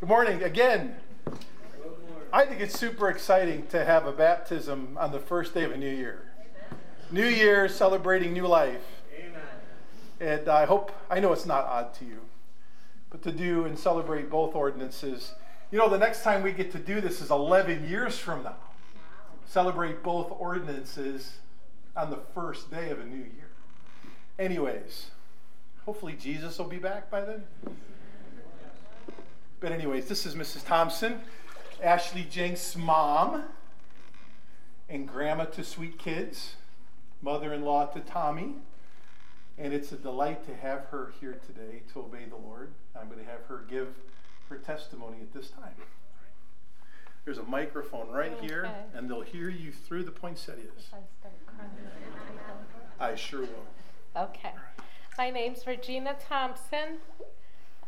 Good morning again. I think it's super exciting to have a baptism on the first day of a new year. New year, celebrating new life. And I hope, I know it's not odd to you, but to do and celebrate both ordinances. You know, the next time we get to do this is 11 years from now. Celebrate both ordinances on the first day of a new year. Anyways, hopefully Jesus will be back by then. But, anyways, this is Mrs. Thompson, Ashley Jenks' mom, and grandma to sweet kids, mother in law to Tommy. And it's a delight to have her here today to obey the Lord. I'm going to have her give her testimony at this time. There's a microphone right okay. here, and they'll hear you through the poinsettias. I sure will. Okay. My name's Regina Thompson.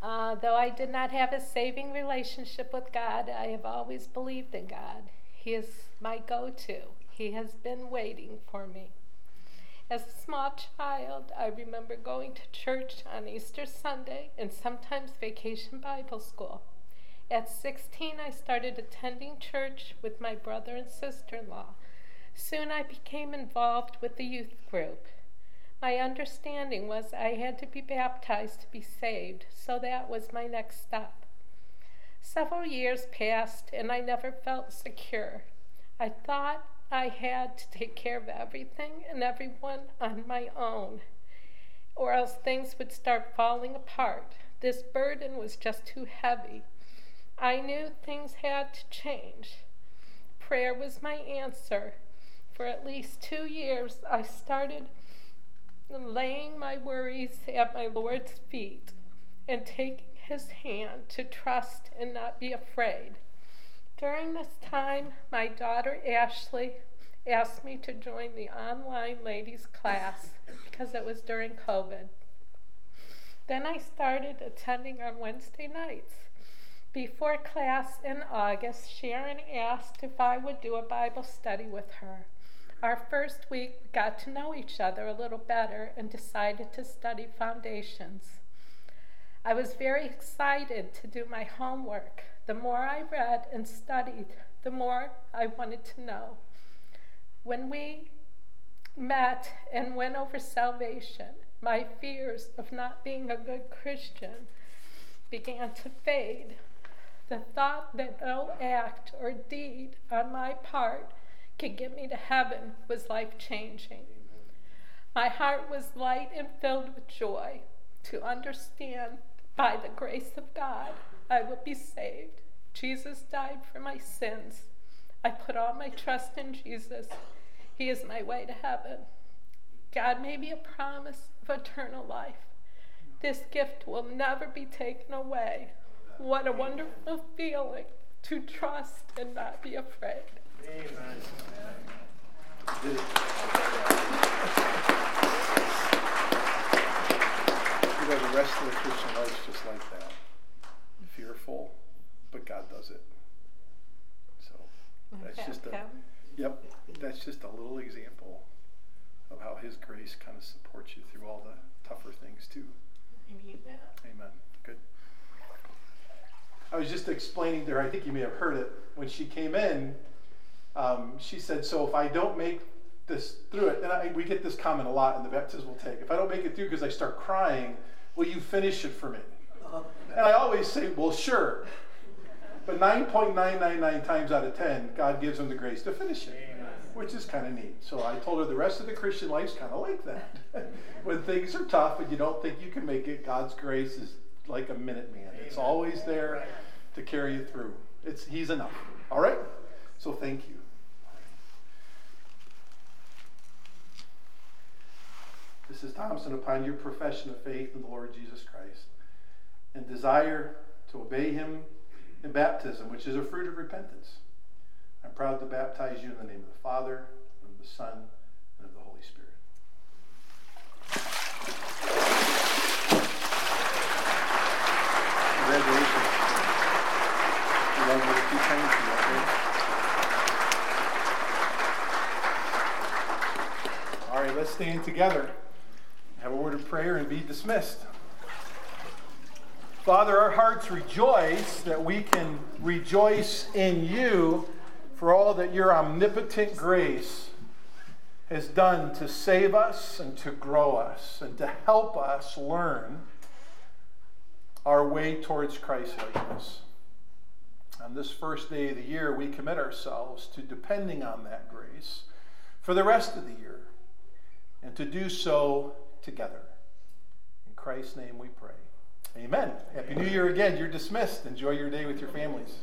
Uh, though I did not have a saving relationship with God, I have always believed in God. He is my go to. He has been waiting for me. As a small child, I remember going to church on Easter Sunday and sometimes vacation Bible school. At 16, I started attending church with my brother and sister in law. Soon I became involved with the youth group. My understanding was I had to be baptized to be saved, so that was my next step. Several years passed and I never felt secure. I thought I had to take care of everything and everyone on my own, or else things would start falling apart. This burden was just too heavy. I knew things had to change. Prayer was my answer. For at least two years, I started laying my worries at my Lord's feet and taking his hand to trust and not be afraid. During this time, my daughter Ashley asked me to join the online ladies class because it was during COVID. Then I started attending on Wednesday nights. Before class in August, Sharon asked if I would do a Bible study with her. Our first week, we got to know each other a little better and decided to study foundations. I was very excited to do my homework. The more I read and studied, the more I wanted to know. When we met and went over salvation, my fears of not being a good Christian began to fade. The thought that no act or deed on my part could get me to heaven was life changing. My heart was light and filled with joy to understand by the grace of God I would be saved. Jesus died for my sins. I put all my trust in Jesus. He is my way to heaven. God made me a promise of eternal life. This gift will never be taken away. What a wonderful feeling to trust and not be afraid. Amen. You know, the rest of the Christian life just like that. Fearful, but God does it. So that's just a yep. That's just a little example of how His grace kind of supports you through all the tougher things too. Amen. Good. I was just explaining to her. I think you may have heard it when she came in um, she said, So if I don't make this through it, and I, we get this comment a lot in the baptismal take, if I don't make it through because I start crying, will you finish it for me? And I always say, Well, sure. But 9.999 times out of 10, God gives them the grace to finish it, which is kind of neat. So I told her the rest of the Christian life's kind of like that. when things are tough and you don't think you can make it, God's grace is like a minute man. It's always there to carry you through. It's He's enough. All right? So thank you. Mrs. Thompson, upon your profession of faith in the Lord Jesus Christ and desire to obey him in baptism, which is a fruit of repentance. I'm proud to baptize you in the name of the Father, and of the Son, and of the Holy Spirit. Congratulations. All right, let's stand together have a word of prayer and be dismissed. Father, our hearts rejoice that we can rejoice in you for all that your omnipotent grace has done to save us and to grow us and to help us learn our way towards Christ likeness. On this first day of the year, we commit ourselves to depending on that grace for the rest of the year and to do so together. In Christ's name we pray. Amen. Happy New Year again. You're dismissed. Enjoy your day with your families.